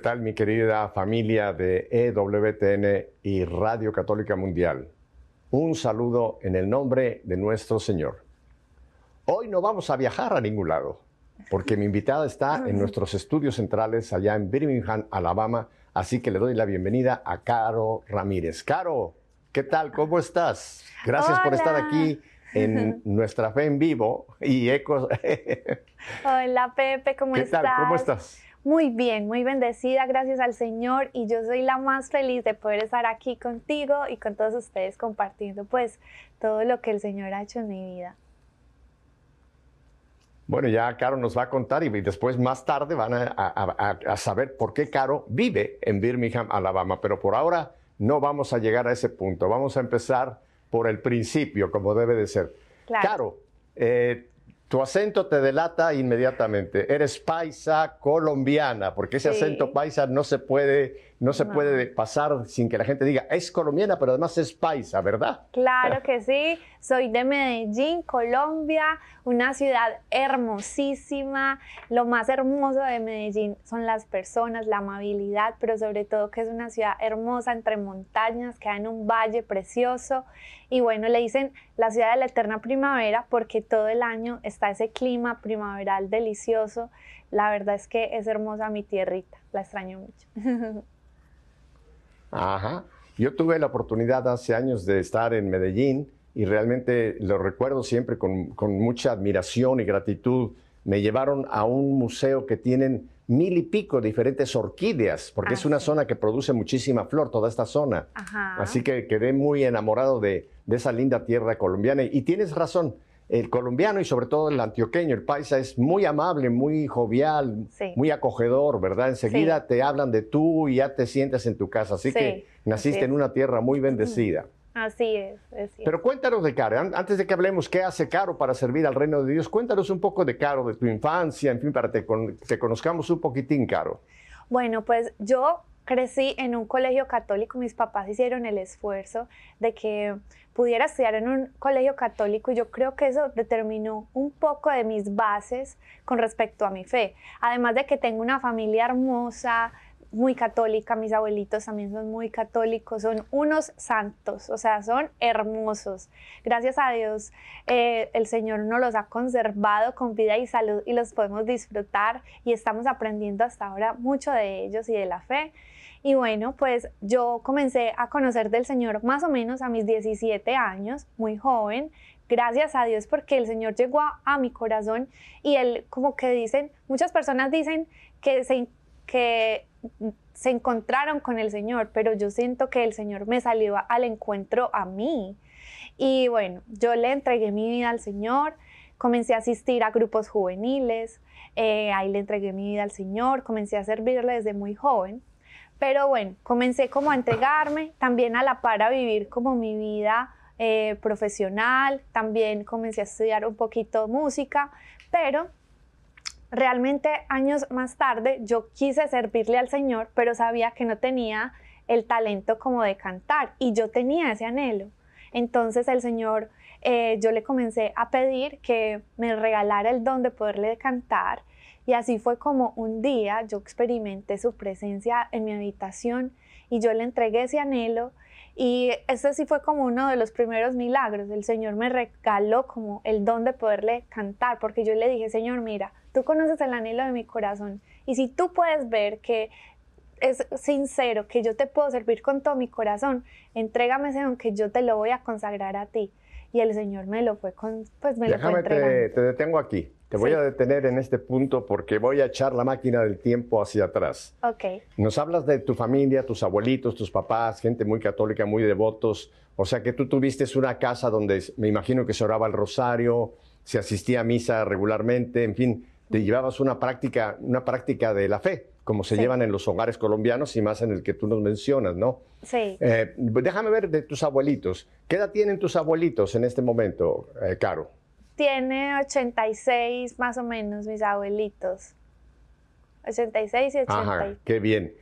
tal mi querida familia de EWTN y Radio Católica Mundial? Un saludo en el nombre de nuestro Señor. Hoy no vamos a viajar a ningún lado, porque mi invitada está en nuestros estudios centrales allá en Birmingham, Alabama, así que le doy la bienvenida a Caro Ramírez. Caro, ¿qué tal? ¿Cómo estás? Gracias por estar aquí en nuestra fe en vivo y ecos. Hola Pepe, ¿cómo ¿Qué estás? tal? ¿Cómo estás? Muy bien, muy bendecida, gracias al Señor y yo soy la más feliz de poder estar aquí contigo y con todos ustedes compartiendo pues todo lo que el Señor ha hecho en mi vida. Bueno, ya Caro nos va a contar y después más tarde van a, a- a- a saber por qué Caro vive en Birmingham, Alabama. Pero por ahora no vamos a llegar a ese punto. Vamos a empezar por el principio, como debe de ser. Claro. Caro, eh, tu acento te delata inmediatamente. Eres paisa colombiana, porque ese Sí. acento paisa no se puede, no se No. puede pasar sin que la gente diga es colombiana, pero además es paisa, ¿verdad? Claro que sí, soy de Medellín, Colombia, una ciudad hermosísima. Lo más hermoso de Medellín son las personas, la amabilidad, pero sobre todo que es una ciudad hermosa entre montañas, queda en un valle precioso. Y bueno, le dicen la ciudad de la eterna primavera porque todo el año está ese clima primaveral delicioso. La verdad es que es hermosa mi tierrita, la extraño mucho. Ajá. Yo tuve la oportunidad hace años de estar en Medellín y realmente lo recuerdo siempre con, con mucha admiración y gratitud. Me llevaron a un museo que tienen mil y pico diferentes orquídeas, porque Ah, es una sí. zona que produce muchísima flor, toda esta zona. Ajá. Así que quedé muy enamorado de, de esa linda tierra colombiana. Y tienes razón, el colombiano y sobre todo el antioqueño, el paisa, es muy amable, muy jovial, Sí. muy acogedor, ¿verdad? Enseguida Sí. te hablan de tú y ya te sientes en tu casa. Así Sí, que naciste así en una tierra muy bendecida. Así es, es. Pero cuéntanos de Caro, An- antes de que hablemos qué hace Caro para servir al reino de Dios, cuéntanos un poco de Caro, de tu infancia, en fin, para que te conozcamos un poquitín, Caro. Bueno, pues yo crecí en un colegio católico, mis papás hicieron el esfuerzo de que pudiera estudiar en un colegio católico y yo creo que eso determinó un poco de mis bases con respecto a mi fe. Además de que tengo una familia hermosa, muy católica, mis abuelitos también son muy católicos, son unos santos, o sea, son hermosos. Gracias a Dios, eh, el Señor nos los ha conservado con vida y salud y los podemos disfrutar y estamos aprendiendo hasta ahora mucho de ellos y de la fe. Y bueno, pues yo comencé a conocer del Señor más o menos a mis 17 años, muy joven. Gracias a Dios porque el Señor llegó a, mi corazón y él como que dicen, muchas personas dicen que se, que se encontraron con el Señor, pero yo siento que el Señor me salió al encuentro a mí. Y bueno, yo le entregué mi vida al Señor, comencé a asistir a grupos juveniles, eh, ahí le entregué mi vida al Señor, comencé a servirle desde muy joven. Pero bueno, comencé como a entregarme, también a la par a vivir como mi vida eh, profesional, también comencé a estudiar un poquito música, pero realmente años más tarde yo quise servirle al Señor, pero sabía que no tenía el talento como de cantar y yo tenía ese anhelo. Entonces el Señor, eh, yo le comencé a pedir que me regalara el don de poderle cantar y así fue como un día yo experimenté su presencia en mi habitación y yo le entregué ese anhelo y este sí fue como uno de los primeros milagros. El Señor me regaló como el don de poderle cantar, porque yo le dije, Señor, mira, tú conoces el anhelo de mi corazón. Y si tú puedes ver que es sincero, que yo te puedo servir con todo mi corazón, entrégame ese don que yo te lo voy a consagrar a ti. Y el Señor me lo fue con, pues me lo fue Déjame, te, entregando. te detengo aquí. Te voy Sí. a detener en este punto porque voy a echar la máquina del tiempo hacia atrás. Ok, Nos hablas de tu familia, tus abuelitos, tus papás, gente muy católica, muy devotos. O sea que tú tuviste una casa donde me imagino que se oraba el rosario, se asistía a misa regularmente, en fin, te llevabas una práctica, una práctica de la fe, como se Sí. llevan en los hogares colombianos y más en el que tú nos mencionas, ¿no? sí. Eh, déjame ver de tus abuelitos. ¿Qué edad tienen tus abuelitos en este momento, eh, Caro? Tiene 86 más o menos mis abuelitos. 86 y 80. Ajá, qué bien.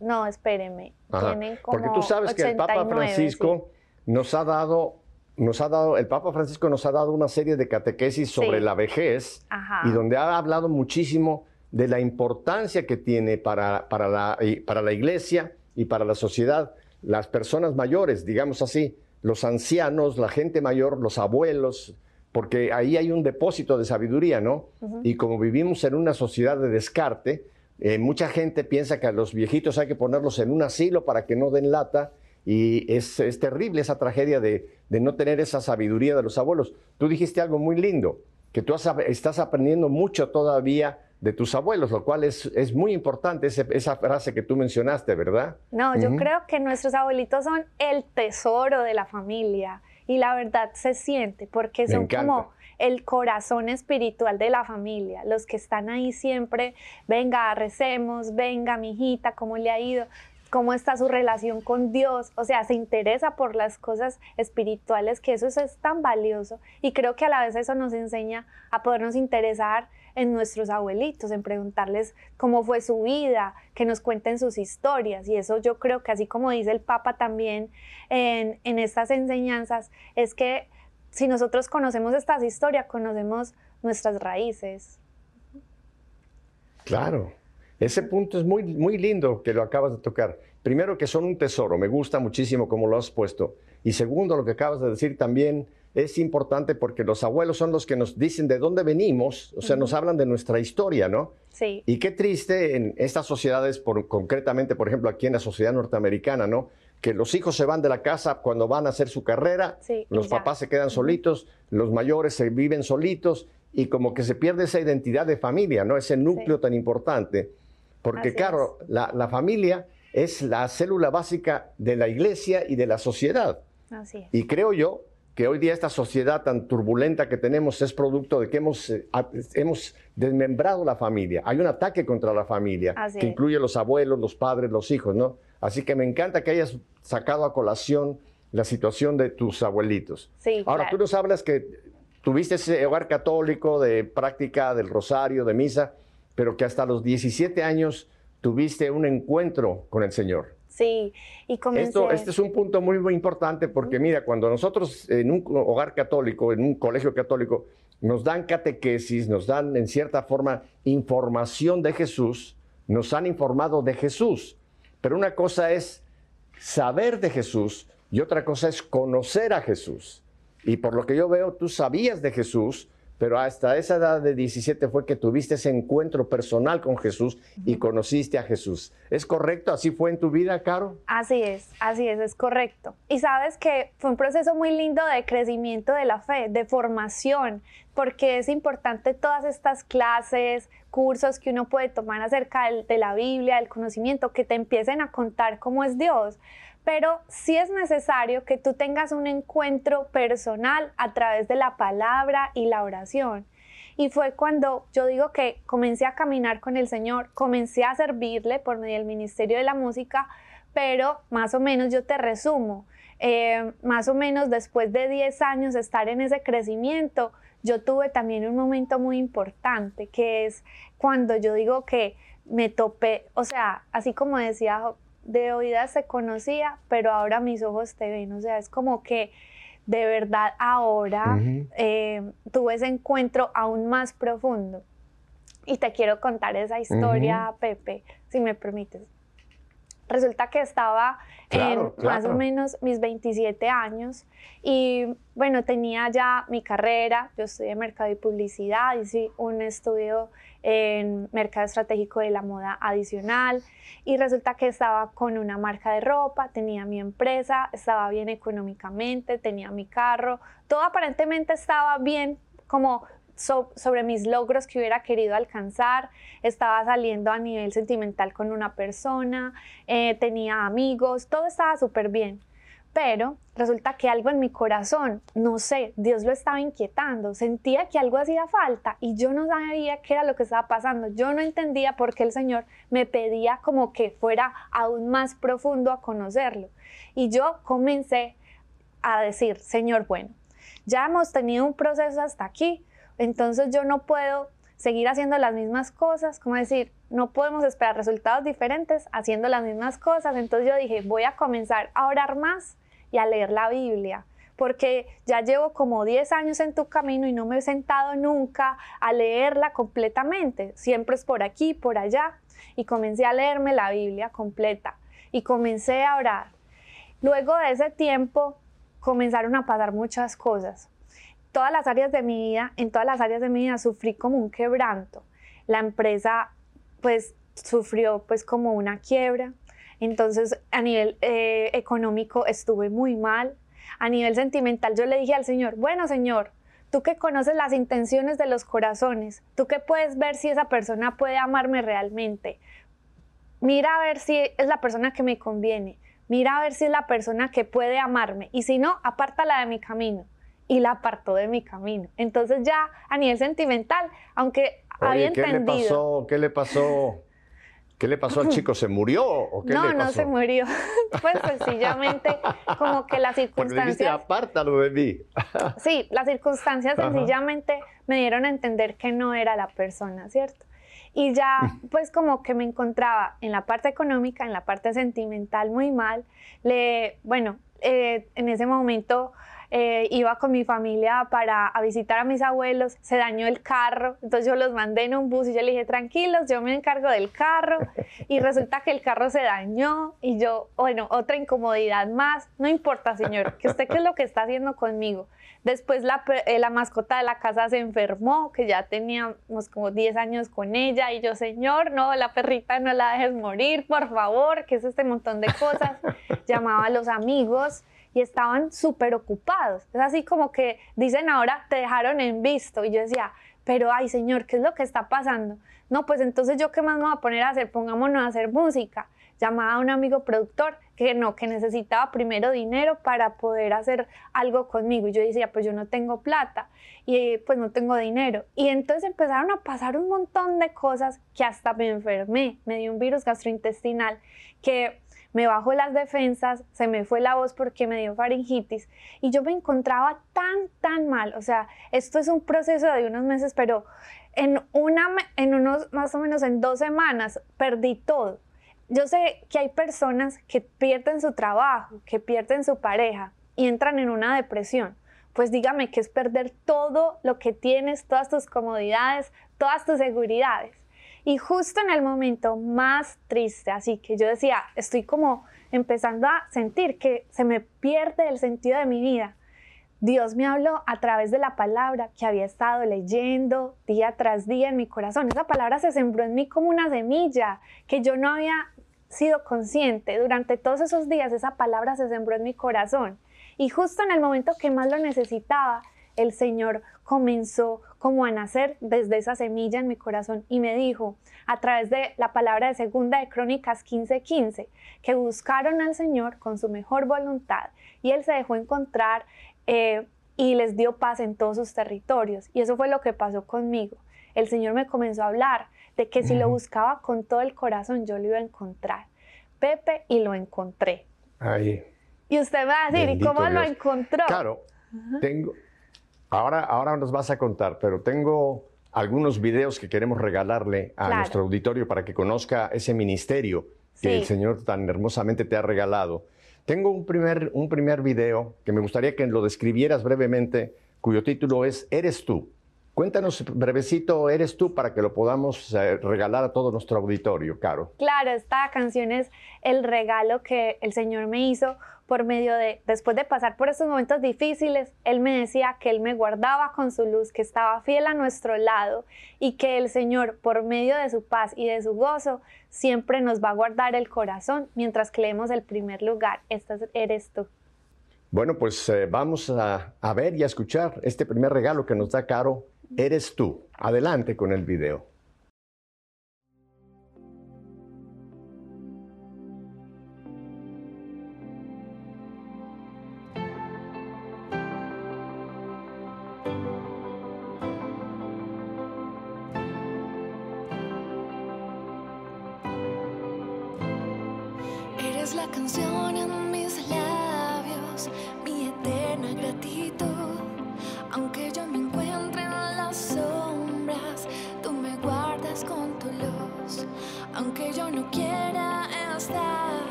No, espéreme. Ajá, Tienen como Porque tú sabes que el Papa 89, Francisco nos ha dado, nos ha dado, el Papa Francisco nos ha dado una serie de catequesis sobre Sí. la vejez Ajá. y donde ha hablado muchísimo de la importancia que tiene para, para, la, para la iglesia y para la sociedad las personas mayores, digamos así, los ancianos, la gente mayor, los abuelos, porque ahí hay un depósito de sabiduría, ¿no? Y como vivimos en una sociedad de descarte, eh, mucha gente piensa que a los viejitos hay que ponerlos en un asilo para que no den lata y es, terrible esa tragedia de, no tener esa sabiduría de los abuelos. Tú dijiste algo muy lindo, que tú estás aprendiendo mucho todavía de tus abuelos, lo cual es, es muy importante esa frase que tú mencionaste, ¿verdad? No, yo creo que nuestros abuelitos son el tesoro de la familia y la verdad se siente porque son como el corazón espiritual de la familia, los que están ahí siempre, venga, recemos, venga, mi hijita, ¿cómo le ha ido? cómo está su relación con Dios, o sea, se interesa por las cosas espirituales, que eso es, tan valioso y creo que a la vez eso nos enseña a podernos interesar en nuestros abuelitos, en preguntarles cómo fue su vida, que nos cuenten sus historias. Y eso yo creo que así como dice el Papa también en, en estas enseñanzas, es que si nosotros conocemos estas historias, conocemos nuestras raíces. Claro, ese punto es muy, muy lindo que lo acabas de tocar. Primero que son un tesoro, me gusta muchísimo cómo lo has puesto. Y segundo, lo que acabas de decir también es importante porque los abuelos son los que nos dicen de dónde venimos, o sea, nos hablan de nuestra historia, ¿no? Sí. Y qué triste en estas sociedades, por, concretamente, por ejemplo, aquí en la sociedad norteamericana, ¿no? Que los hijos se van de la casa cuando van a hacer su carrera, los papás se quedan solitos, los mayores se viven solitos y como que se pierde esa identidad de familia, ¿no? Ese núcleo tan importante. Porque, claro, la, la familia es la célula básica de la iglesia y de la sociedad. Así es. Y creo yo que hoy día esta sociedad tan turbulenta que tenemos es producto de que hemos, eh, hemos desmembrado la familia. Hay un ataque contra la familia que incluye los abuelos, los padres, los hijos, ¿no? Así que me encanta que hayas sacado a colación la situación de tus abuelitos. Sí, Ahora, tú nos hablas que tuviste ese hogar católico de práctica del rosario, de misa, pero que hasta los 17 años tuviste un encuentro con el Señor. Sí, y comencé... Esto, este es un punto muy, muy importante porque mira, cuando nosotros en un hogar católico, en un colegio católico, nos dan catequesis, nos dan en cierta forma información de Jesús, nos han informado de Jesús. Pero una cosa es saber de Jesús y otra cosa es conocer a Jesús. Y por lo que yo veo, tú sabías de Jesús, pero hasta esa edad de 17 fue que tuviste ese encuentro personal con Jesús y conociste a Jesús. ¿Es correcto? ¿Así fue en tu vida, Caro? Así es, así es, es correcto. Y sabes que fue un proceso muy lindo de crecimiento de la fe, de formación, porque es importante todas estas clases, cursos que uno puede tomar acerca de la Biblia, del conocimiento, que te empiecen a contar cómo es Dios pero sí es necesario que tú tengas un encuentro personal a través de la palabra y la oración. Y fue cuando yo digo que comencé a caminar con el Señor, comencé a servirle por medio del Ministerio de la Música, pero más o menos yo te resumo, eh, más o menos después de 10 años estar en ese crecimiento, yo tuve también un momento muy importante, que es cuando yo digo que me topé, o sea, así como decía de oídas se conocía, pero ahora mis ojos te ven. O sea, es como que de verdad ahora eh, tuve ese encuentro aún más profundo. Y te quiero contar esa historia, Pepe, si me permites. Resulta que estaba en más o menos mis 27 años y bueno, tenía ya mi carrera, yo estudié mercado y publicidad, hice un estudio en mercado estratégico de la moda adicional y resulta que estaba con una marca de ropa, tenía mi empresa, estaba bien económicamente, tenía mi carro, todo aparentemente estaba bien como sobre mis logros que hubiera querido alcanzar, estaba saliendo a nivel sentimental con una persona, eh, tenía amigos, todo estaba súper bien. Pero resulta que algo en mi corazón, no sé, Dios lo estaba inquietando, sentía que algo hacía falta y yo no sabía qué era lo que estaba pasando. Yo no entendía por qué el Señor me pedía como que fuera aún más profundo a conocerlo. Y yo comencé a decir, Señor, bueno, ya hemos tenido un proceso hasta aquí, entonces yo no puedo seguir haciendo las mismas cosas, como decir, no podemos esperar resultados diferentes haciendo las mismas cosas. Entonces yo dije, voy a comenzar a orar más y a leer la Biblia, porque ya llevo como 10 años en tu camino y no me he sentado nunca a leerla completamente. Siempre es por aquí, por allá. Y comencé a leerme la Biblia completa y comencé a orar. Luego de ese tiempo comenzaron a pasar muchas cosas. Todas las áreas de mi vida, en todas las áreas de mi vida sufrí como un quebranto. La empresa pues sufrió pues como una quiebra. Entonces a nivel eh, económico estuve muy mal. A nivel sentimental yo le dije al Señor, bueno Señor, tú que conoces las intenciones de los corazones, tú que puedes ver si esa persona puede amarme realmente, mira a ver si es la persona que me conviene, mira a ver si es la persona que puede amarme y si no, apártala de mi camino. Y la apartó de mi camino. Entonces ya a nivel sentimental, aunque había ¿qué entendido... Le pasó, ¿Qué le pasó? ¿Qué le pasó al chico? ¿Se murió o qué no, le pasó? no se murió. Pues sencillamente como que las circunstancias... apártalo de mí. Sí, las circunstancias Ajá. sencillamente me dieron a entender que no era la persona, ¿cierto? Y ya pues como que me encontraba en la parte económica, en la parte sentimental muy mal. Le, bueno, eh, en ese momento eh, iba con mi familia para a visitar a mis abuelos, se dañó el carro, entonces yo los mandé en un bus y yo le dije, tranquilos, yo me encargo del carro y resulta que el carro se dañó y yo, bueno, otra incomodidad más, no importa señor, que usted qué es lo que está haciendo conmigo. Después la, eh, la mascota de la casa se enfermó, que ya teníamos como 10 años con ella y yo, señor, no, la perrita no la dejes morir, por favor, que es este montón de cosas. Llamaba a los amigos y estaban súper ocupados. Es así como que dicen ahora, te dejaron en visto. Y yo decía, pero ay señor, ¿qué es lo que está pasando? No, pues entonces yo qué más me voy a poner a hacer, pongámonos a hacer música. Llamaba a un amigo productor que no, que necesitaba primero dinero para poder hacer algo conmigo. Y yo decía, pues yo no tengo plata y pues no tengo dinero. Y entonces empezaron a pasar un montón de cosas que hasta me enfermé, me dio un virus gastrointestinal que me bajó las defensas, se me fue la voz porque me dio faringitis y yo me encontraba tan, tan mal. O sea, esto es un proceso de unos meses, pero en, una, en unos, más o menos en dos semanas, perdí todo. Yo sé que hay personas que pierden su trabajo, que pierden su pareja y entran en una depresión. Pues dígame que es perder todo lo que tienes, todas tus comodidades, todas tus seguridades. Y justo en el momento más triste, así que yo decía, estoy como empezando a sentir que se me pierde el sentido de mi vida. Dios me habló a través de la palabra que había estado leyendo día tras día en mi corazón. Esa palabra se sembró en mí como una semilla que yo no había sido consciente. Durante todos esos días esa palabra se sembró en mi corazón. Y justo en el momento que más lo necesitaba, el Señor comenzó como a nacer desde esa semilla en mi corazón y me dijo a través de la palabra de segunda de Crónicas 15:15 que buscaron al Señor con su mejor voluntad y Él se dejó encontrar eh, y les dio paz en todos sus territorios. Y eso fue lo que pasó conmigo. El Señor me comenzó a hablar de que si lo buscaba con todo el corazón yo lo iba a encontrar. Pepe, y lo encontré. Ahí. Y usted va a decir, ¿y cómo lo Dios. encontró? Claro, tengo. Ahora, ahora nos vas a contar, pero tengo algunos videos que queremos regalarle a Claro. nuestro auditorio para que conozca ese ministerio que Sí. el Señor tan hermosamente te ha regalado. Tengo un primer, un primer video que me gustaría que lo describieras brevemente, cuyo título es Eres tú. Cuéntanos brevecito, Eres tú, para que lo podamos eh, regalar a todo nuestro auditorio, Caro. Claro, esta canción es el regalo que el Señor me hizo por medio de, después de pasar por estos momentos difíciles, Él me decía que Él me guardaba con su luz, que estaba fiel a nuestro lado y que el Señor, por medio de su paz y de su gozo, siempre nos va a guardar el corazón mientras que leemos el primer lugar. Esta eres tú. Bueno, pues eh, vamos a, a ver y a escuchar este primer regalo que nos da Caro. Eres tú. Adelante con el video.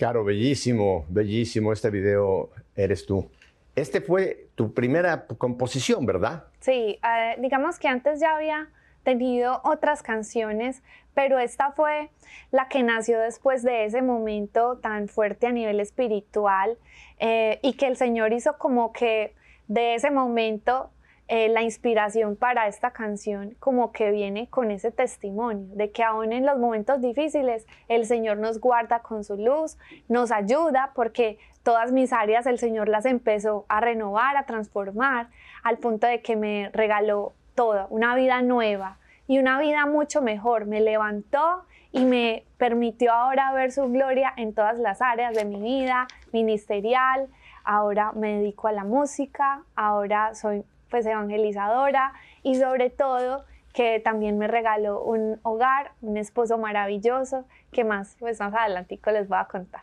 Caro, bellísimo, bellísimo este video, eres tú. Este fue tu primera composición, ¿verdad? Sí, eh, digamos que antes ya había tenido otras canciones, pero esta fue la que nació después de ese momento tan fuerte a nivel espiritual eh, y que el Señor hizo como que de ese momento eh, la inspiración para esta canción como que viene con ese testimonio de que aún en los momentos difíciles el Señor nos guarda con su luz, nos ayuda porque todas mis áreas el Señor las empezó a renovar, a transformar, al punto de que me regaló todo, una vida nueva y una vida mucho mejor. Me levantó y me permitió ahora ver su gloria en todas las áreas de mi vida, ministerial. Ahora me dedico a la música, ahora soy pues evangelizadora y sobre todo que también me regaló un hogar, un esposo maravilloso, que más pues más adelantico les voy a contar.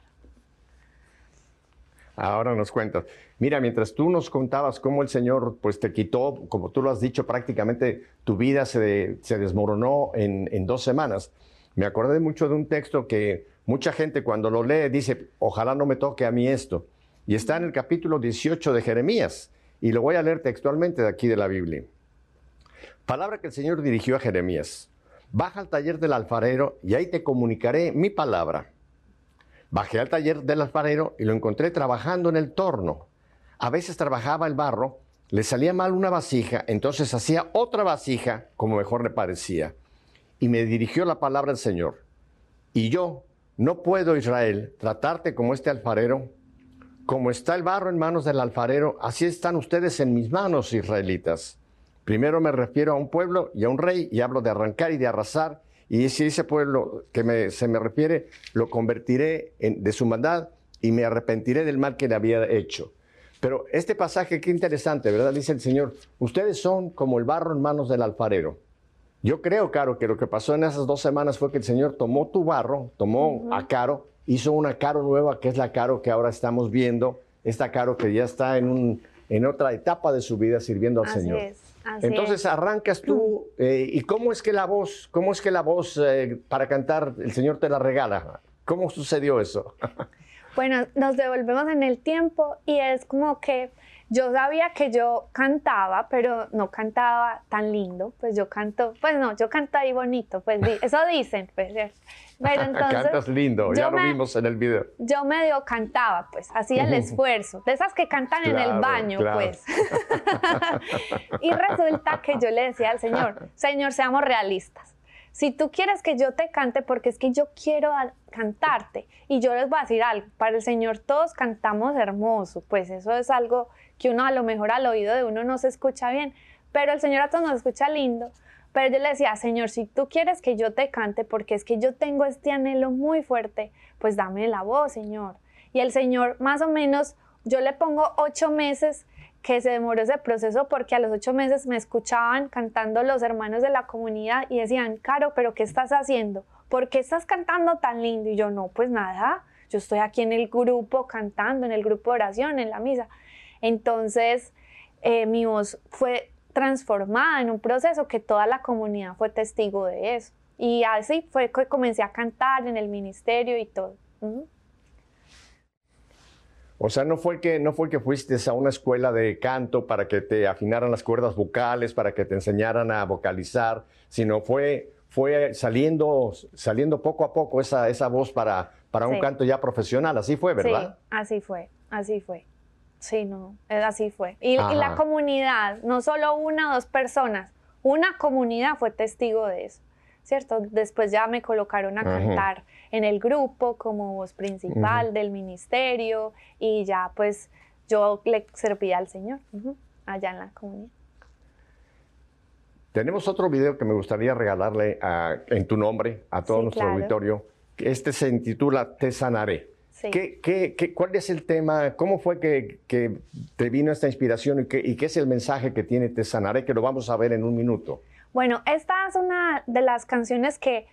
Ahora nos cuentas. Mira, mientras tú nos contabas cómo el Señor pues te quitó, como tú lo has dicho, prácticamente tu vida se, se desmoronó en, en dos semanas. Me acordé mucho de un texto que mucha gente cuando lo lee dice, ojalá no me toque a mí esto. Y está en el capítulo 18 de Jeremías. Y lo voy a leer textualmente de aquí de la Biblia. Palabra que el Señor dirigió a Jeremías. Baja al taller del alfarero y ahí te comunicaré mi palabra. Bajé al taller del alfarero y lo encontré trabajando en el torno. A veces trabajaba el barro, le salía mal una vasija, entonces hacía otra vasija como mejor le parecía. Y me dirigió la palabra del Señor. Y yo, no puedo, Israel, tratarte como este alfarero. Como está el barro en manos del alfarero, así están ustedes en mis manos, israelitas. Primero me refiero a un pueblo y a un rey y hablo de arrancar y de arrasar. Y si ese pueblo que me- se me refiere, lo convertiré en- de su maldad y me arrepentiré del mal que le había hecho. Pero este pasaje, qué interesante, ¿verdad? Dice el Señor, ustedes son como el barro en manos del alfarero. Yo creo, Caro, que lo que pasó en esas dos semanas fue que el Señor tomó tu barro, tomó a Caro, hizo una Caro nueva, que es la Caro que ahora estamos viendo, esta Caro que ya está en, un, en otra etapa de su vida sirviendo al Así Señor. es, así Entonces es. arrancas tú, eh, ¿y cómo es que la voz, cómo es que la voz eh, para cantar el Señor te la regala? ¿Cómo sucedió eso? Bueno, nos devolvemos en el tiempo y es como que yo sabía que yo cantaba, pero no cantaba tan lindo, pues yo canto, pues no, yo canto ahí bonito, pues eso dicen, pues. Pero entonces Cantas lindo, ya lo me- vimos en el video. yo medio cantaba, pues, hacía el esfuerzo, de esas que cantan en Claro, el baño, claro. pues. y resulta que yo le decía al Señor, Señor, seamos realistas. Si tú quieres que yo te cante, porque es que yo quiero cantarte. Y yo les voy a decir algo, para el Señor todos cantamos hermoso, pues eso es algo que uno a lo mejor al oído de uno no se escucha bien, pero el Señor a todos nos escucha lindo. Pero yo le decía, Señor, si tú quieres que yo te cante, porque es que yo tengo este anhelo muy fuerte, pues dame la voz, Señor. Y el Señor, más o menos, yo le pongo ocho meses que se demoró ese proceso porque a los ocho meses me escuchaban cantando los hermanos de la comunidad y decían, Caro, pero ¿qué estás haciendo? ¿Por qué estás cantando tan lindo? Y yo, no, pues nada, yo estoy aquí en el grupo cantando, en el grupo de oración, en la misa. Entonces, eh, mi voz fue transformada en un proceso que toda la comunidad fue testigo de eso. Y así fue que comencé a cantar en el ministerio y todo. O sea, no fue que no fue que fuiste a una escuela de canto para que te afinaran las cuerdas vocales, para que te enseñaran a vocalizar, sino fue fue saliendo saliendo poco a poco esa esa voz para para un canto ya profesional, así fue, ¿verdad? Sí, así fue, así fue. Sí, no, así fue. Y, y la comunidad, no solo una o dos personas, una comunidad fue testigo de eso. ¿cierto? Después ya me colocaron a cantar en el grupo como voz principal del ministerio y ya pues yo le servía al Señor allá en la comunidad. Tenemos otro video que me gustaría regalarle en tu nombre a todo nuestro auditorio. Este se intitula Te sanaré. ¿Qué, qué, cuál es el tema? ¿Cómo fue que, te vino esta inspiración y, y qué es el mensaje que tiene Te sanaré? Que lo vamos a ver en un minuto. Bueno, esta es una de las canciones que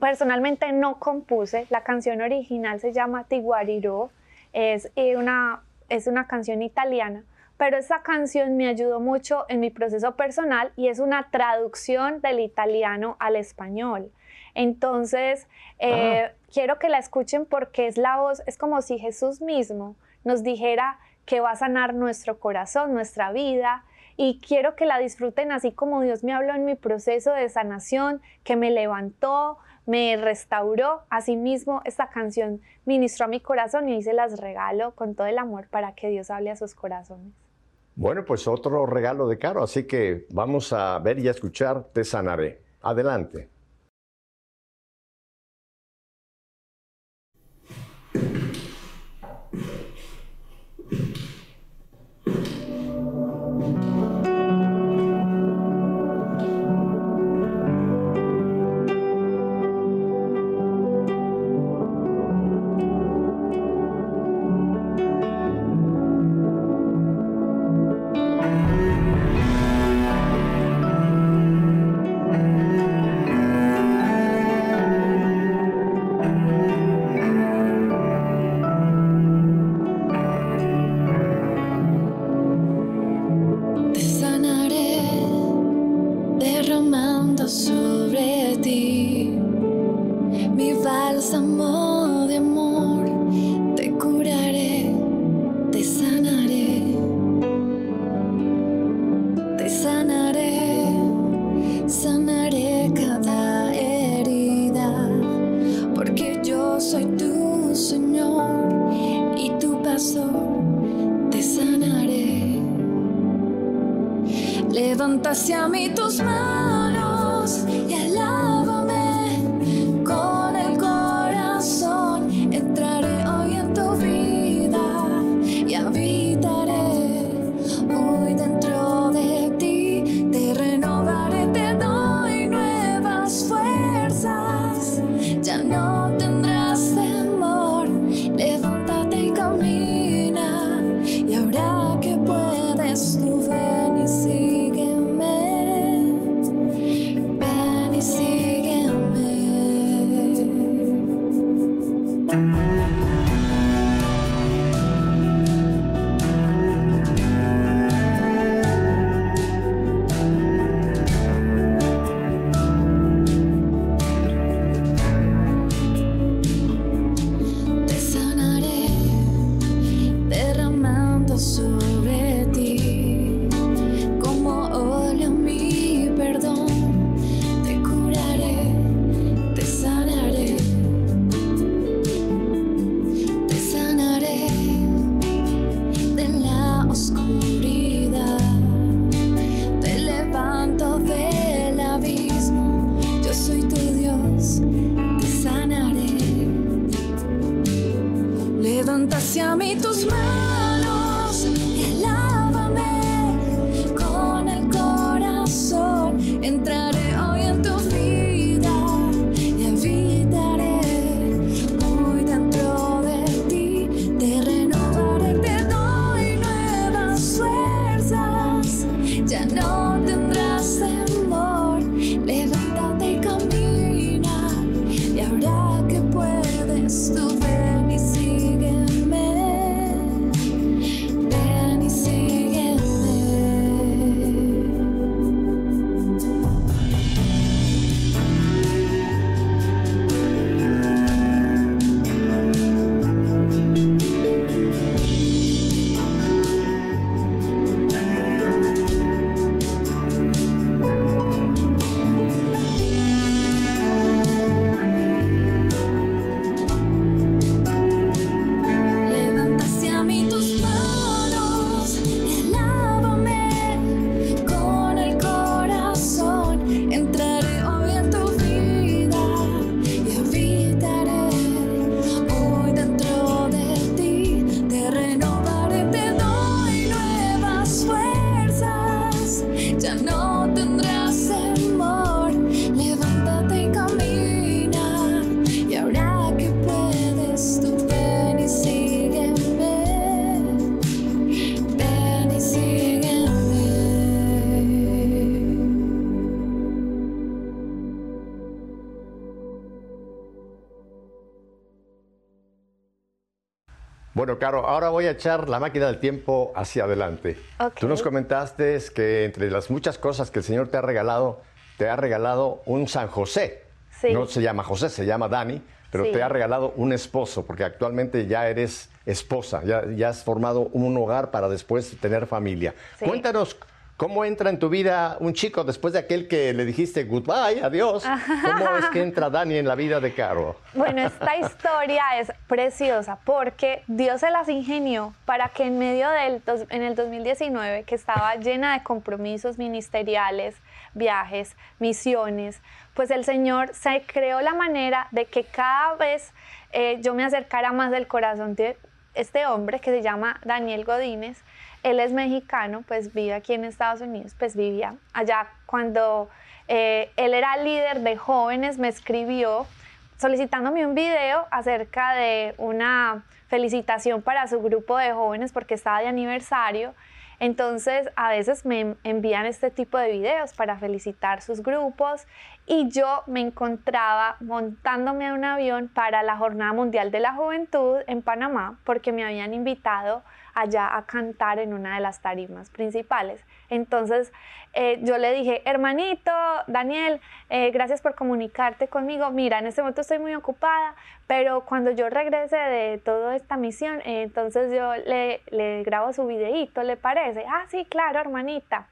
personalmente no compuse. La canción original se llama Tiguariro, es eh, una, es una canción italiana, pero esta canción me ayudó mucho en mi proceso personal y es una traducción del italiano al español. Entonces, eh, ah. quiero que la escuchen porque es la voz, es como si Jesús mismo nos dijera que va a sanar nuestro corazón, nuestra vida, y quiero que la disfruten así como Dios me habló en mi proceso de sanación, que me levantó, me restauró. Asimismo, esta canción ministró a mi corazón y hoy se las regalo con todo el amor para que Dios hable a sus corazones. Bueno, pues otro regalo de Caro, así que vamos a ver y a escuchar Te sanaré. Adelante. Bueno, Caro, ahora voy a echar la máquina del tiempo hacia adelante. Ok. Tú nos comentaste que entre las muchas cosas que el Señor te ha regalado, te ha regalado un San José. Sí. No se llama José, se llama Dani, pero Sí. te ha regalado un esposo, porque actualmente ya eres esposa, ya, ya has formado un hogar para después tener familia. Sí. Cuéntanos cómo entra en tu vida un chico después de aquel que le dijiste goodbye, adiós. ¿Cómo es que entra Dani en la vida de Caro? Bueno, esta historia es preciosa porque Dios se las ingenió para que en medio del dos- en el 2019, que estaba llena de compromisos ministeriales, viajes, misiones, pues el Señor se creó la manera de que cada vez eh, yo me acercara más del corazón de este hombre que se llama Daniel Godínez. Él es mexicano, pues vive aquí en Estados Unidos, pues vivía allá cuando eh, él era líder de jóvenes, me escribió solicitándome un video acerca de una felicitación para su grupo de jóvenes porque estaba de aniversario. Entonces, a veces me envían este tipo de videos para felicitar sus grupos y yo me encontraba montándome a un avión para la Jornada Mundial de la Juventud en Panamá porque me habían invitado allá a cantar en una de las tarimas principales. Entonces eh, yo le dije, hermanito, Daniel, eh, gracias por comunicarte conmigo. Mira, en este momento estoy muy ocupada, pero cuando yo regrese de toda esta misión, eh, entonces yo le, grabo su videíto, ¿le parece? Ah, sí, claro, hermanita.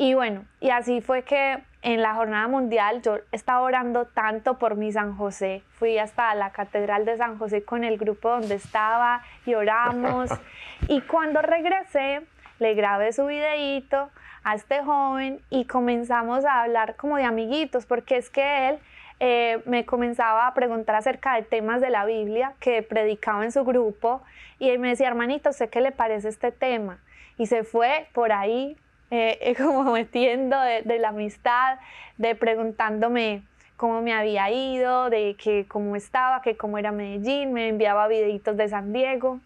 Y bueno, y así fue que en la jornada mundial yo estaba orando tanto por mi San José. Fui hasta la catedral de San José con el grupo donde estaba y oramos. y cuando regresé, le grabé su videíto a este joven y comenzamos a hablar como de amiguitos, porque es que él eh, me comenzaba a preguntar acerca de temas de la Biblia que predicaba en su grupo y él me decía, hermanito, ¿usted qué le parece este tema? Y se fue por ahí eh, como metiendo de, de, la amistad, de preguntándome cómo me había ido, de que cómo estaba, que cómo era Medellín, me enviaba videitos de San Diego.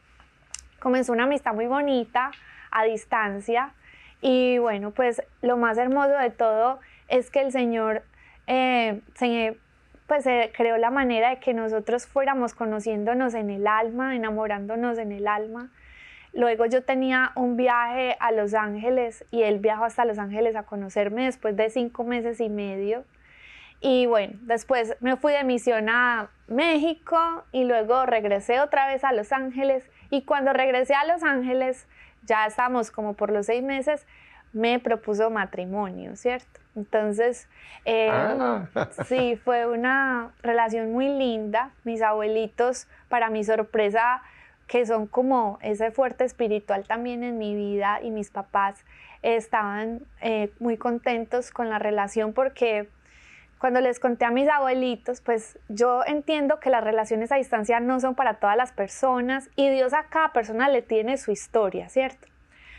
Comenzó una amistad muy bonita a distancia y bueno, pues lo más hermoso de todo es que el Señor eh, se, pues, se creó la manera de que nosotros fuéramos conociéndonos en el alma, enamorándonos en el alma. Luego yo tenía un viaje a Los Ángeles y él viajó hasta Los Ángeles a conocerme después de cinco meses y medio. Y bueno, después me fui de misión a México y luego regresé otra vez a Los Ángeles. Y cuando regresé a Los Ángeles, ya estamos como por los seis meses, me propuso matrimonio, ¿cierto? Entonces, eh, Ah. sí, fue una relación muy linda. Mis abuelitos, para mi sorpresa, que son como ese fuerte espiritual también en mi vida y mis papás estaban eh, muy contentos con la relación porque cuando les conté a mis abuelitos, pues yo entiendo que las relaciones a distancia no son para todas las personas y Dios a cada persona le tiene su historia, ¿cierto?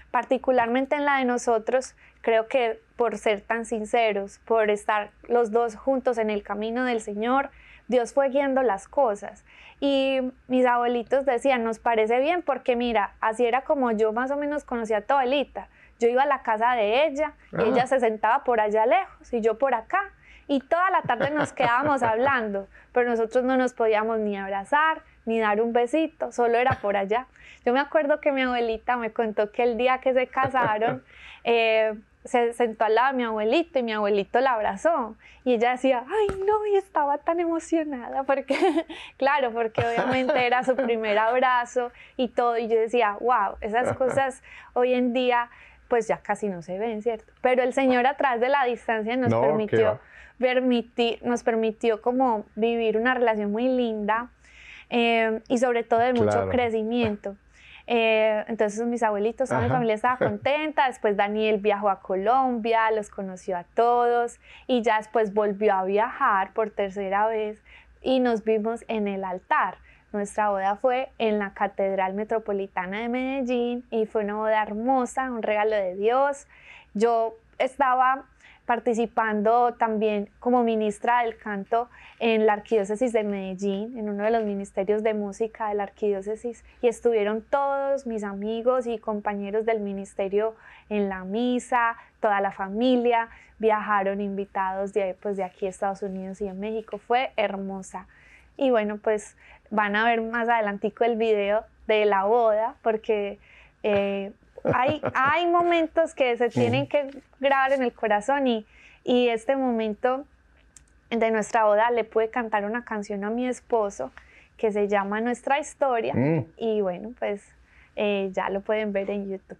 Particularmente en la de nosotros, creo que por ser tan sinceros, por estar los dos juntos en el camino del Señor, Dios fue guiando las cosas. Y mis abuelitos decían, nos parece bien porque mira, así era como yo más o menos conocía a tu abuelita. Yo iba a la casa de ella y Ah. ella se sentaba por allá lejos y yo por acá. Y toda la tarde nos quedábamos hablando, pero nosotros no nos podíamos ni abrazar, ni dar un besito, solo era por allá. Yo me acuerdo que mi abuelita me contó que el día que se casaron, eh, se sentó al lado de mi abuelito y mi abuelito la abrazó. Y ella decía, ay no, y estaba tan emocionada, porque, claro, porque obviamente era su primer abrazo y todo. Y yo decía, wow, esas cosas hoy en día pues ya casi no se ven, ¿cierto? Pero el Señor a través de la distancia nos No, ¿qué permitió permitir, nos permitió como vivir una relación muy linda eh, y sobre todo de mucho Claro. crecimiento. Eh, entonces mis abuelitos, toda mi familia estaba contenta, después Daniel viajó a Colombia, los conoció a todos y ya después volvió a viajar por tercera vez y nos vimos en el altar. Nuestra boda fue en la Catedral Metropolitana de Medellín y fue una boda hermosa, un regalo de Dios. Yo estaba participando también como ministra del canto en la Arquidiócesis de Medellín, en uno de los ministerios de música de la Arquidiócesis, y estuvieron todos mis amigos y compañeros del ministerio en la misa, toda la familia, viajaron invitados de, pues, de aquí a Estados Unidos y en México, fue hermosa. Y bueno, pues van a ver más adelantico el video de la boda, porque eh, hay, hay momentos que se tienen que grabar en el corazón y, y este momento de nuestra boda le pude cantar una canción a mi esposo que se llama Nuestra Historia Mm. y bueno, pues eh, ya lo pueden ver en YouTube.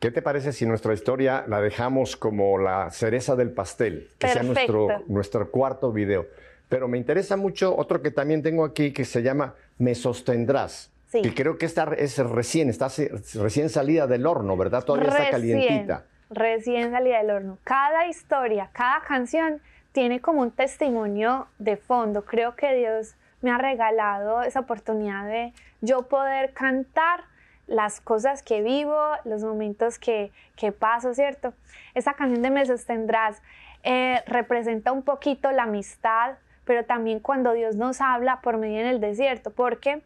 ¿Qué te parece si nuestra historia la dejamos como la cereza del pastel? Que sea nuestro, Perfecto. nuestro cuarto video. Pero me interesa mucho otro que también tengo aquí que se llama Me sostendrás. Sí. Que creo que esta es recién, está recién salida del horno, ¿verdad? Todavía está calientita. Recién salida del horno. Cada historia, cada canción tiene como un testimonio de fondo. Creo que Dios me ha regalado esa oportunidad de yo poder cantar las cosas que vivo, los momentos que, que paso, ¿cierto? Esa canción de Me sostendrás eh, representa un poquito la amistad, pero también cuando Dios nos habla por medio en el desierto, porque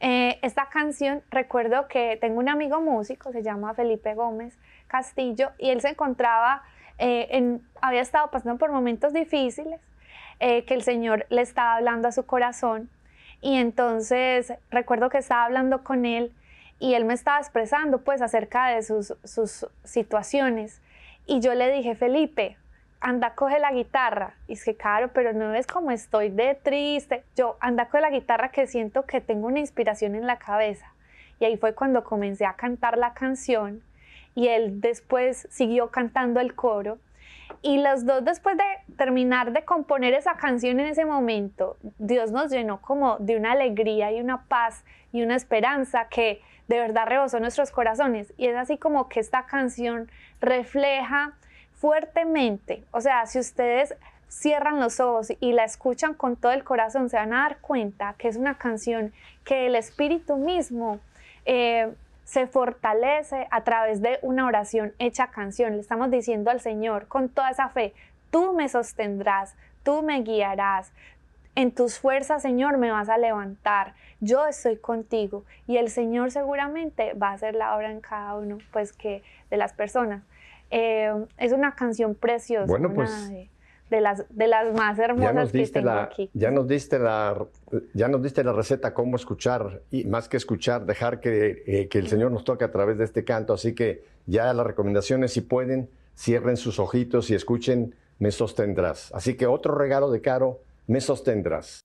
eh, esta canción, recuerdo que tengo un amigo músico, se llama Felipe Gómez Castillo, y él se encontraba, eh, había estado pasando por momentos difíciles, eh, que el Señor le estaba hablando a su corazón, y entonces recuerdo que estaba hablando con él y él me estaba expresando pues acerca de sus, sus situaciones, y yo le dije, Felipe, anda, coge la guitarra. Y es que, claro, pero no ves cómo estoy de triste. Yo, anda, coge la guitarra que siento que tengo una inspiración en la cabeza. Y ahí fue cuando comencé a cantar la canción y él después siguió cantando el coro. Y los dos después de terminar de componer esa canción en ese momento, Dios nos llenó como de una alegría y una paz y una esperanza que de verdad rebosó nuestros corazones. Y es así como que esta canción refleja fuertemente, o sea, si ustedes cierran los ojos y la escuchan con todo el corazón, se van a dar cuenta que es una canción que el Espíritu mismo eh, se fortalece a través de una oración hecha canción. Le estamos diciendo al Señor con toda esa fe, tú me sostendrás, tú me guiarás. En tus fuerzas, Señor, me vas a levantar. Yo estoy contigo y el Señor seguramente va a hacer la obra en cada uno, pues que de las personas. Eh, es una canción preciosa, Bueno, pues, de, de las de las más Ya hermosas que tengo la, aquí. ya, nos diste la, ya nos diste la receta cómo escuchar y más que escuchar, dejar que, eh, que el Señor nos toque a través de este canto. Así que ya las recomendaciones, si pueden, cierren sus ojitos y escuchen Me sostendrás. Así que otro regalo de Caro, Me sostendrás.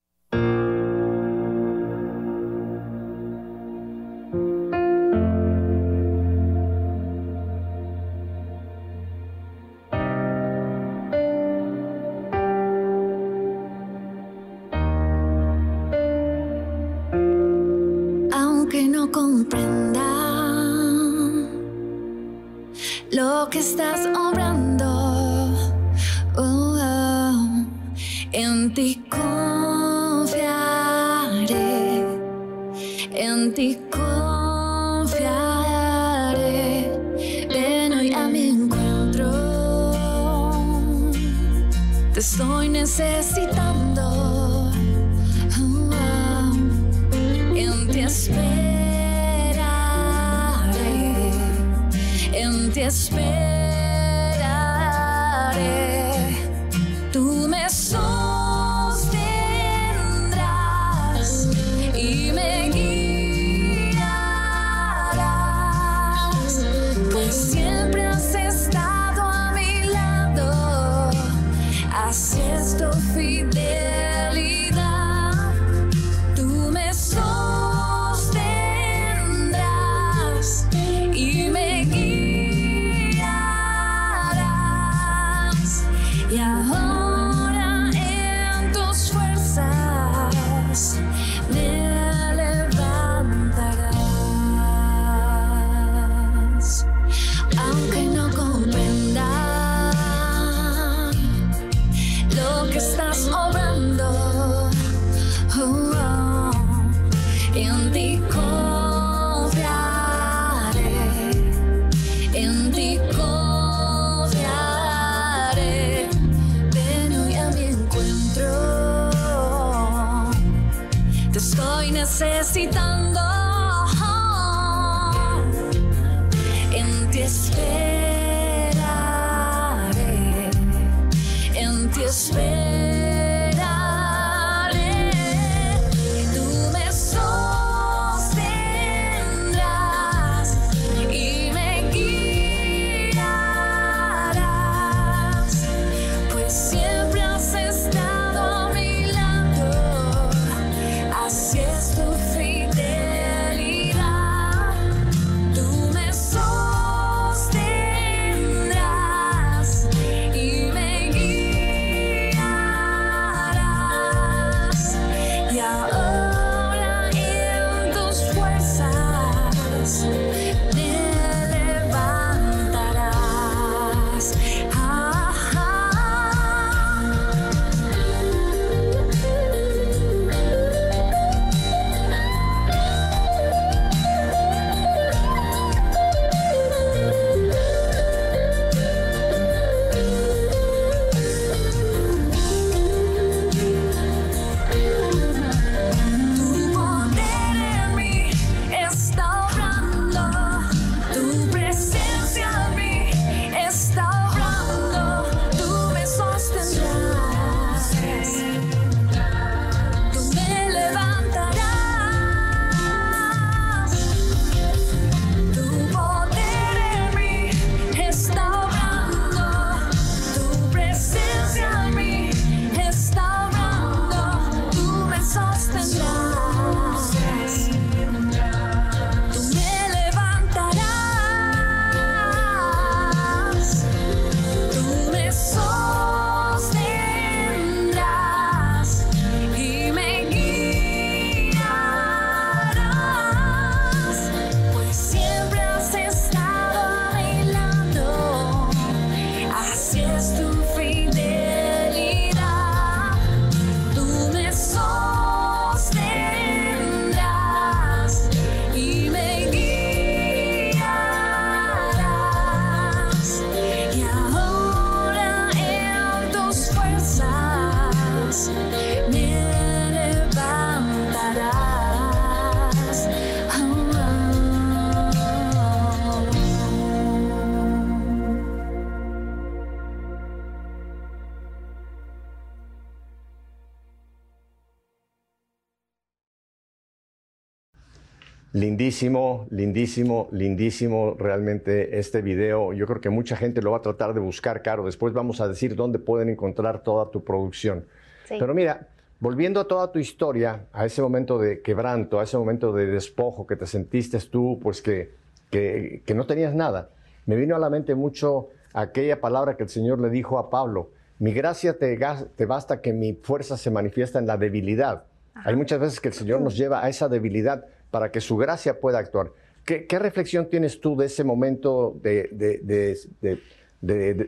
Lindísimo, lindísimo, lindísimo realmente este video. Yo creo que mucha gente lo va a tratar de buscar, Caro. Después vamos a decir dónde pueden encontrar toda tu producción. Pero mira, volviendo a toda tu historia, a ese momento de quebranto, a ese momento de despojo que te sentiste tú, pues que, que, no tenías nada, me vino a la mente mucho aquella palabra que el Señor le dijo a Pablo. Mi gracia te, te basta que mi fuerza se manifiesta en la debilidad. Hay muchas veces que el Señor nos lleva a esa debilidad para que su gracia pueda actuar. ¿Qué, reflexión tienes tú de ese momento de,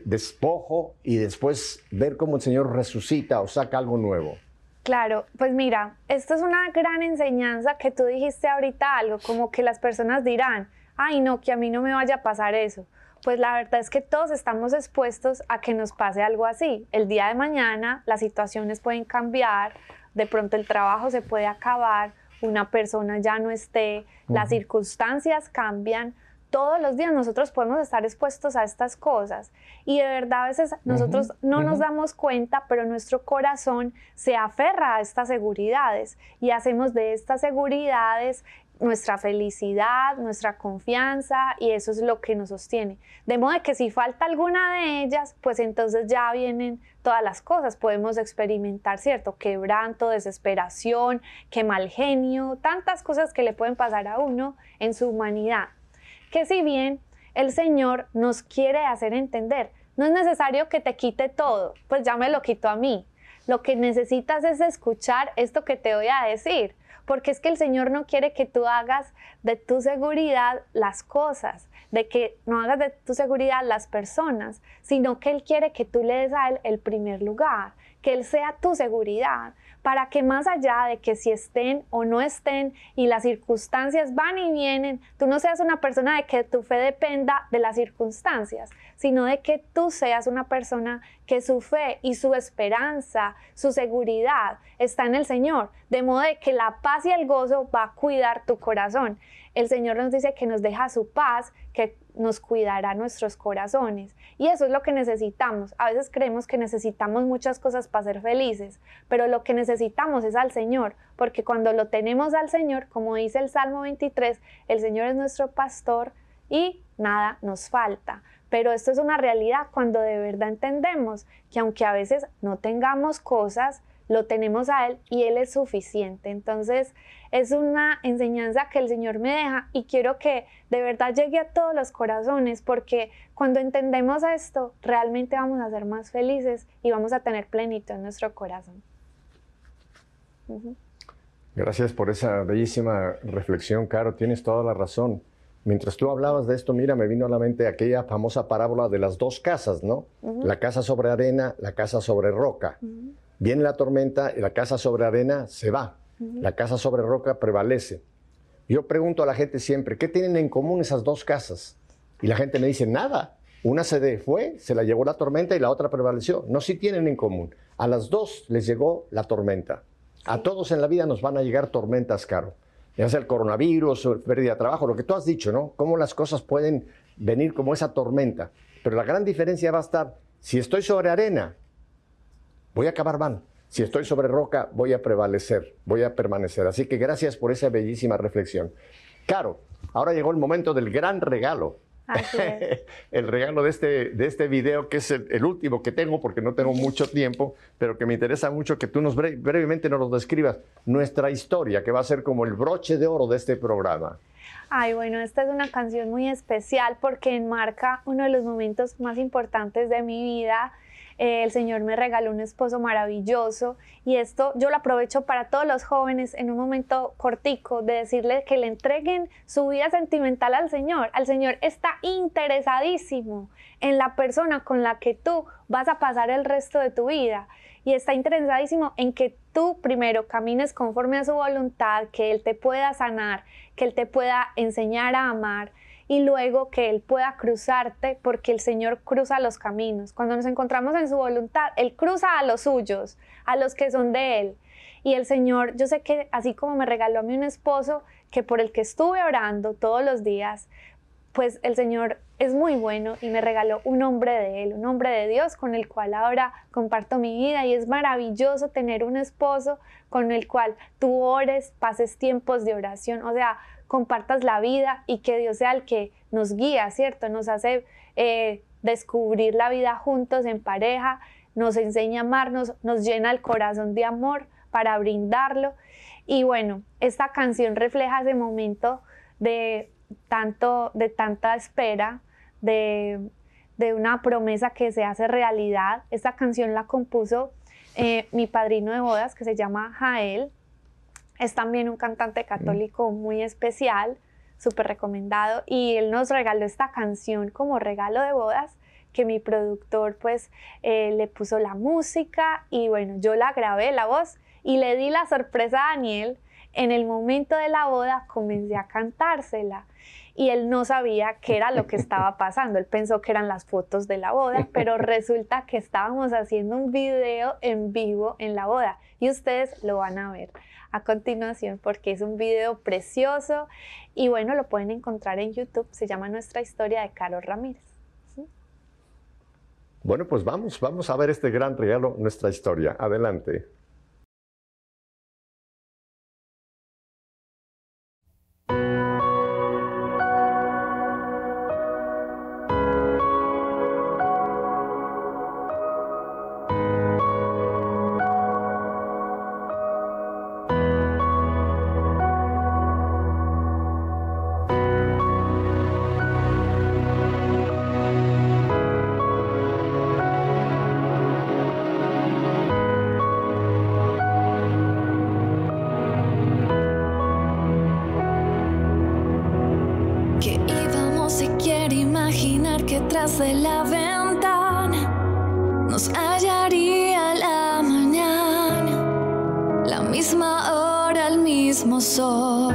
despojo y después ver cómo el Señor resucita o saca algo nuevo? Claro, pues mira, esto es una gran enseñanza que tú dijiste ahorita algo, como que las personas dirán, ay no, que a mí no me vaya a pasar eso. Pues la verdad es que todos estamos expuestos a que nos pase algo así. El día de mañana las situaciones pueden cambiar, de pronto el trabajo se puede acabar, una persona ya no esté, las circunstancias cambian. Todos los días nosotros podemos estar expuestos a estas cosas. Y de verdad a veces nosotros no nos damos cuenta, pero nuestro corazón se aferra a estas seguridades. Y hacemos de estas seguridades nuestra felicidad, nuestra confianza y eso es lo que nos sostiene. De modo que si falta alguna de ellas, pues entonces ya vienen todas las cosas. Podemos experimentar, ¿cierto? Quebranto, desesperación, que mal genio, tantas cosas que le pueden pasar a uno en su humanidad. Que si bien el Señor nos quiere hacer entender, no es necesario que te quite todo, pues ya me lo quitó a mí. Lo que necesitas es escuchar esto que te voy a decir porque es que el Señor no quiere que tú hagas de tu seguridad las cosas, de que no hagas de tu seguridad las personas, sino que Él quiere que tú le des a Él el primer lugar, que Él sea tu seguridad, para que más allá de que si estén o no estén y las circunstancias van y vienen, tú no seas una persona de que tu fe dependa de las circunstancias, sino de que tú seas una persona que su fe y su esperanza, su seguridad está en el Señor, de modo de que la paz y el gozo va a cuidar tu corazón. El Señor nos dice que nos deja su paz, que nos cuidará nuestros corazones. Y eso es lo que necesitamos. A veces creemos que necesitamos muchas cosas para ser felices, pero lo que necesitamos es al Señor, porque cuando lo tenemos al Señor, como dice el Salmo 23, el Señor es nuestro pastor y nada nos falta. Pero esto es una realidad cuando de verdad entendemos que aunque a veces no tengamos cosas, lo tenemos a Él y Él es suficiente. Entonces es una enseñanza que el Señor me deja y quiero que de verdad llegue a todos los corazones porque cuando entendemos esto realmente vamos a ser más felices y vamos a tener plenitud en nuestro corazón. Gracias por esa bellísima reflexión, Caro. Tienes toda la razón. Mientras tú hablabas de esto, mira, me vino a la mente aquella famosa parábola de las dos casas, ¿no? La casa sobre arena, la casa sobre roca. Viene la tormenta y la casa sobre arena se va. La casa sobre roca prevalece. Yo pregunto a la gente siempre, ¿qué tienen en común esas dos casas? Y la gente me dice, nada. Una se fue, se la llevó la tormenta y la otra prevaleció. No, sí tienen en común. A las dos les llegó la tormenta. A todos en la vida nos van a llegar tormentas, Caro ya sea el coronavirus o pérdida de trabajo, lo que tú has dicho, ¿no? Cómo las cosas pueden venir como esa tormenta. Pero la gran diferencia va a estar, si estoy sobre arena, voy a acabar mal. Si estoy sobre roca, voy a prevalecer, voy a permanecer. Así que gracias por esa bellísima reflexión. Caro, ahora llegó el momento del gran regalo. el regalo de este, de este video, que es el, último que tengo porque no tengo mucho tiempo, pero que me interesa mucho que tú nos brevemente nos lo describas, nuestra historia, que va a ser como el broche de oro de este programa. Ay, bueno, esta es una canción muy especial porque enmarca uno de los momentos más importantes de mi vida el Señor me regaló un esposo maravilloso y esto yo lo aprovecho para todos los jóvenes en un momento cortico de decirle que le entreguen su vida sentimental al Señor. Al Señor está interesadísimo en la persona con la que tú vas a pasar el resto de tu vida y está interesadísimo en que tú primero camines conforme a su voluntad, que Él te pueda sanar, que Él te pueda enseñar a amar y luego que Él pueda cruzarte porque el Señor cruza los caminos. Cuando nos encontramos en su voluntad, Él cruza a los suyos, a los que son de Él. Y el Señor, yo sé que así como me regaló a mí un esposo que por el que estuve orando todos los días, pues el Señor es muy bueno y me regaló un hombre de Él, un hombre de Dios con el cual ahora comparto mi vida y es maravilloso tener un esposo con el cual tú ores, pases tiempos de oración, o sea, compartas la vida y que Dios sea el que nos guía, ¿cierto? Nos hace eh, descubrir la vida juntos en pareja, nos enseña a amarnos, nos llena el corazón de amor para brindarlo. Y bueno, esta canción refleja ese momento de, tanto, de tanta espera, de, una promesa que se hace realidad. Esta canción la compuso eh, mi padrino de bodas que se llama Jael. Es también un cantante católico muy especial, súper recomendado. Y él nos regaló esta canción como regalo de bodas que mi productor pues eh, le puso la música y bueno, yo la grabé la voz y le di la sorpresa a Daniel. En el momento de la boda comencé a cantársela y él no sabía qué era lo que estaba pasando. Él pensó que eran las fotos de la boda, pero resulta que estábamos haciendo un video en vivo en la boda y ustedes lo van a ver a continuación porque es un video precioso y bueno, lo pueden encontrar en YouTube. Se llama Nuestra historia de Carlos Ramírez. Bueno, pues vamos, vamos a ver este gran regalo, nuestra historia. Adelante. El mismo sol.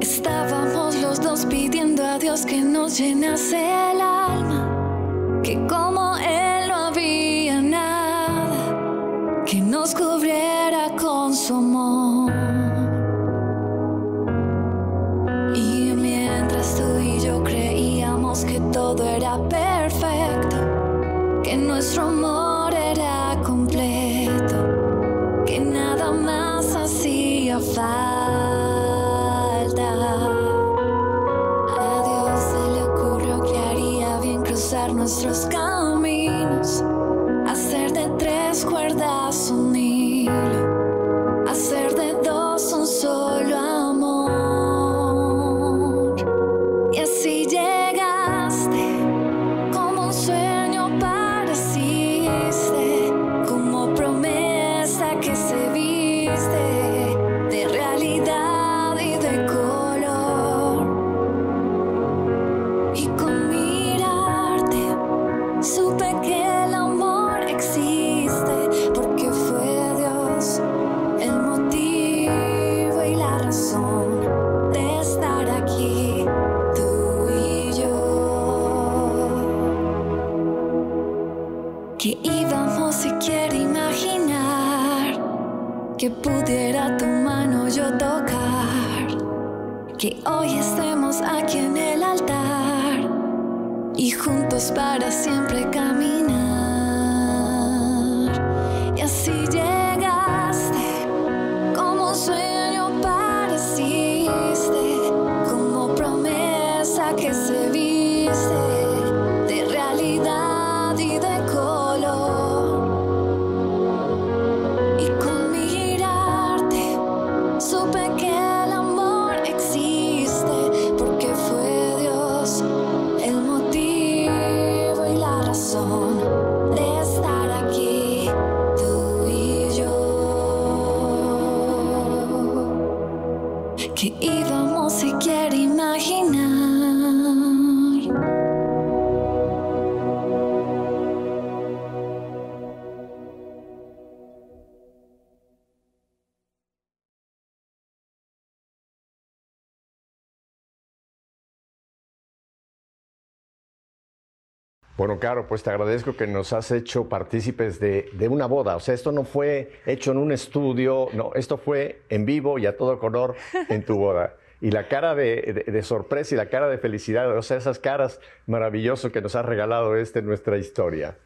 Estábamos los dos pidiendo a Dios que nos llenase el alma, que como Él no había nada, que nos cubriera con su amor. todo era perfecto, que nuestro amor monstruos Bueno, Caro, pues te agradezco que nos has hecho partícipes de, una boda. O sea, esto no fue hecho en un estudio, no, esto fue en vivo y a todo color en tu boda. Y la cara de, sorpresa y la cara de felicidad, o sea, esas caras maravillosas que nos has regalado este nuestra historia.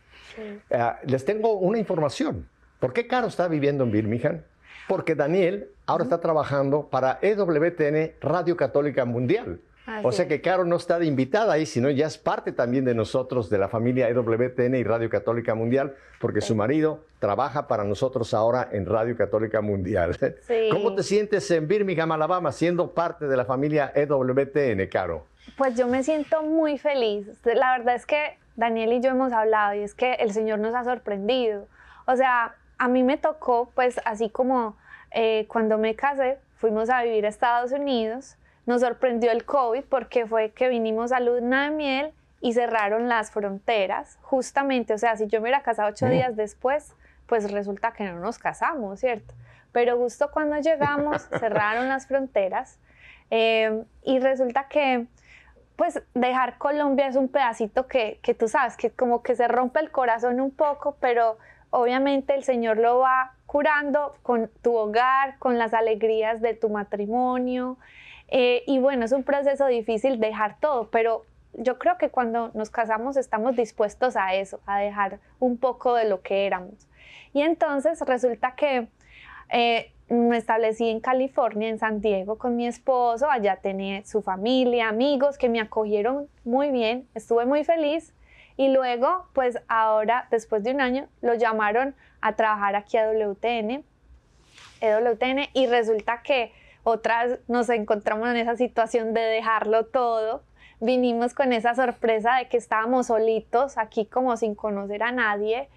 Ah, les tengo una información. ¿Por qué Caro está viviendo en Birmingham? Porque Daniel ahora está trabajando para EWTN Radio Católica Mundial. Así o sea que Caro no está de invitada ahí, sino ya es parte también de nosotros, de la familia EWTN y Radio Católica Mundial, porque su marido trabaja para nosotros ahora en Radio Católica Mundial. Sí. ¿Cómo te sientes en Birmingham, Alabama, siendo parte de la familia EWTN, Caro? Pues yo me siento muy feliz. La verdad es que Daniel y yo hemos hablado y es que el Señor nos ha sorprendido. O sea, a mí me tocó, pues así como eh, cuando me casé, fuimos a vivir a Estados Unidos, nos sorprendió el COVID porque fue que vinimos a luna de miel y cerraron las fronteras, justamente, o sea, si yo me hubiera casado ocho días después, pues resulta que no nos casamos, ¿cierto? Pero justo cuando llegamos, cerraron las fronteras eh, y resulta que pues dejar Colombia es un pedacito que, que tú sabes, que como que se rompe el corazón un poco, pero obviamente el Señor lo va curando con tu hogar, con las alegrías de tu matrimonio. Eh, y bueno, es un proceso difícil dejar todo, pero yo creo que cuando nos casamos estamos dispuestos a eso, a dejar un poco de lo que éramos. Y entonces resulta que eh, me establecí en California, en San Diego, con mi esposo. Allá tenía su familia, amigos que me acogieron muy bien. Estuve muy feliz. Y luego, pues ahora, después de un año, lo llamaron a trabajar aquí a WTN, EWTN, y resulta que otras nos encontramos en esa situación de dejarlo todo. Vinimos con esa sorpresa de que estábamos solitos aquí como sin conocer a nadie.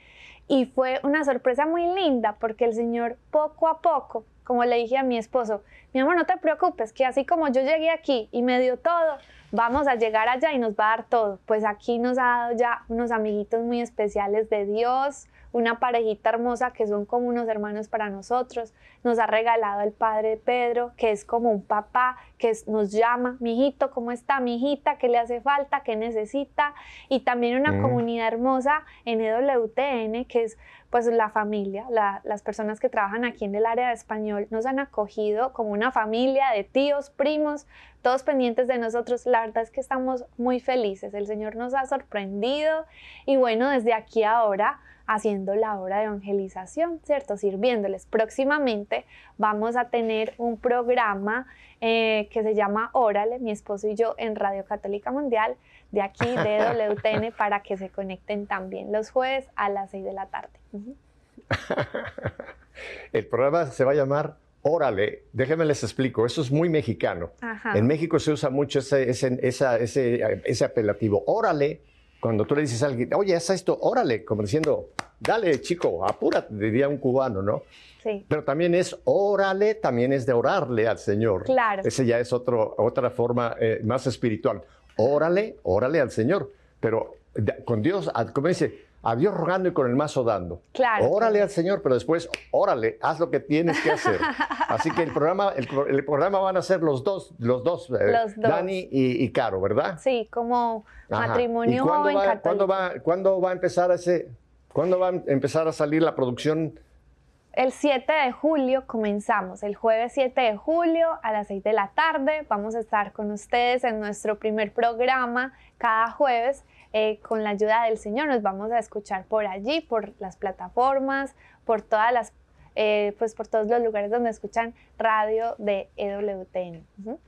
Y fue una sorpresa muy linda porque el Señor poco a poco, como le dije a mi esposo, mi amor, no te preocupes, que así como yo llegué aquí y me dio todo, vamos a llegar allá y nos va a dar todo. Pues aquí nos ha dado ya unos amiguitos muy especiales de Dios, una parejita hermosa que son como unos hermanos para nosotros. Nos ha regalado el padre Pedro, que es como un papá, que nos llama, mijito, ¿cómo está? Mijita, ¿qué le hace falta? ¿Qué necesita? Y también una Mm. comunidad hermosa en EWTN, que es pues la familia, la- las personas que trabajan aquí en el área de español, nos han acogido como una familia de tíos, primos, todos pendientes de nosotros. La verdad es que estamos muy felices. El Señor nos ha sorprendido y bueno, desde aquí ahora haciendo la obra de evangelización, ¿cierto? Sirviéndoles. Próximamente vamos a tener un programa eh, que se llama Órale, mi esposo y yo en Radio Católica Mundial, de aquí de WTN, para que se conecten también los jueves a las 6 de la tarde. El programa se va a llamar Órale. Déjenme les explico. Eso es muy mexicano. Ajá. En México se usa mucho ese, ese, esa- ese, ese apelativo. Órale. Cuando tú le dices a alguien, oye, haz esto, órale, como diciendo, dale, chico, apúrate, diría un cubano, ¿no? Sí. Pero también es órale, también es de orarle al Señor. Claro. Ese ya es otro, otra forma eh, más espiritual. Órale, órale al Señor. Pero con Dios, a- como dice, a Dios rogando y con el mazo dando. Claro. Órale al Señor, pero después, órale, haz lo que tienes que hacer. Así que el programa, el, el programa van a ser los dos, los dos, eh, Los dos. Dani y, y Caro, ¿verdad? Sí, como Ajá. matrimonio ¿Y cuándo va. ¿cuándo va, cuándo va a empezar ese, cuándo va a empezar a salir la producción? El 7 de julio comenzamos, el jueves 7 de julio a las 6 de la tarde. Vamos a estar con ustedes en nuestro primer programa cada jueves. Eh, con la ayuda del Señor nos vamos a escuchar por allí, por las plataformas, por todas las, eh, pues por todos los lugares donde escuchan radio de EWTN. Ujú.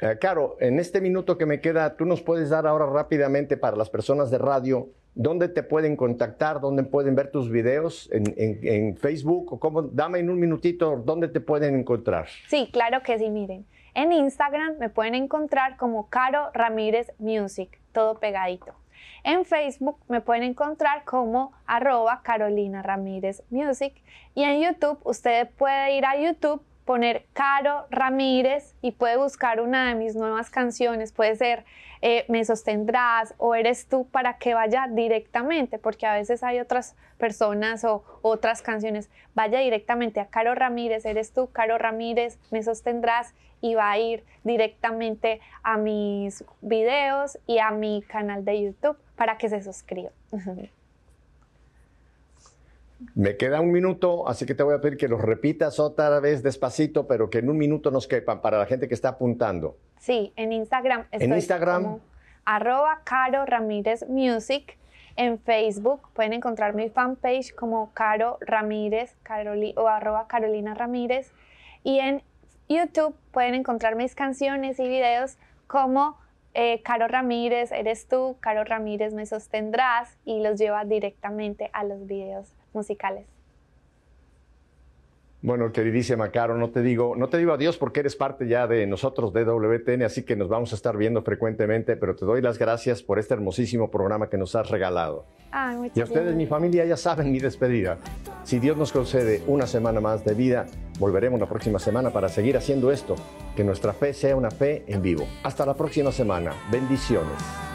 Eh, Caro, en este minuto que me queda, tú nos puedes dar ahora rápidamente para las personas de radio, ¿dónde te pueden contactar? ¿Dónde pueden ver tus videos? ¿En, en- en Facebook? ¿O cómo? Dame en un minutito, ¿dónde te pueden encontrar? Sí, claro que sí, miren. En Instagram me pueden encontrar como Caro Ramírez Music, todo pegadito. En Facebook me pueden encontrar como arroba Carolina Ramírez Music. Y en YouTube usted puede ir a YouTube, poner Caro Ramírez y puede buscar una de mis nuevas canciones. Puede ser eh, Me sostendrás o Eres tú para que vaya directamente, porque a veces hay otras personas o otras canciones. Vaya directamente a Caro Ramírez, Eres tú, Caro Ramírez, Me sostendrás y va a ir directamente a mis videos y a mi canal de YouTube para que se suscriba. Me queda un minuto, así que te voy a pedir que los repitas otra vez despacito, pero que en un minuto nos quepan para la gente que está apuntando. Sí, en Instagram estoy Instagram. como arroba Caro Ramírez Music En Facebook pueden encontrar mi fanpage como Caro Ramírez o arroba Carolina Ramírez. Y en YouTube pueden encontrar mis canciones y videos como eh, Caro Ramírez, eres tú, Caro Ramírez me sostendrás y los lleva directamente a los videos musicales. Bueno, queridísima Caro, no te digo, no te digo adiós porque eres parte ya de nosotros de WTN, así que nos vamos a estar viendo frecuentemente, pero te doy las gracias por este hermosísimo programa que nos has regalado. y a ustedes, mi familia, ya saben mi despedida. Si Dios nos concede una semana más de vida, volveremos la próxima semana para seguir haciendo esto, que nuestra fe sea una fe en vivo. Hasta la próxima semana. Bendiciones.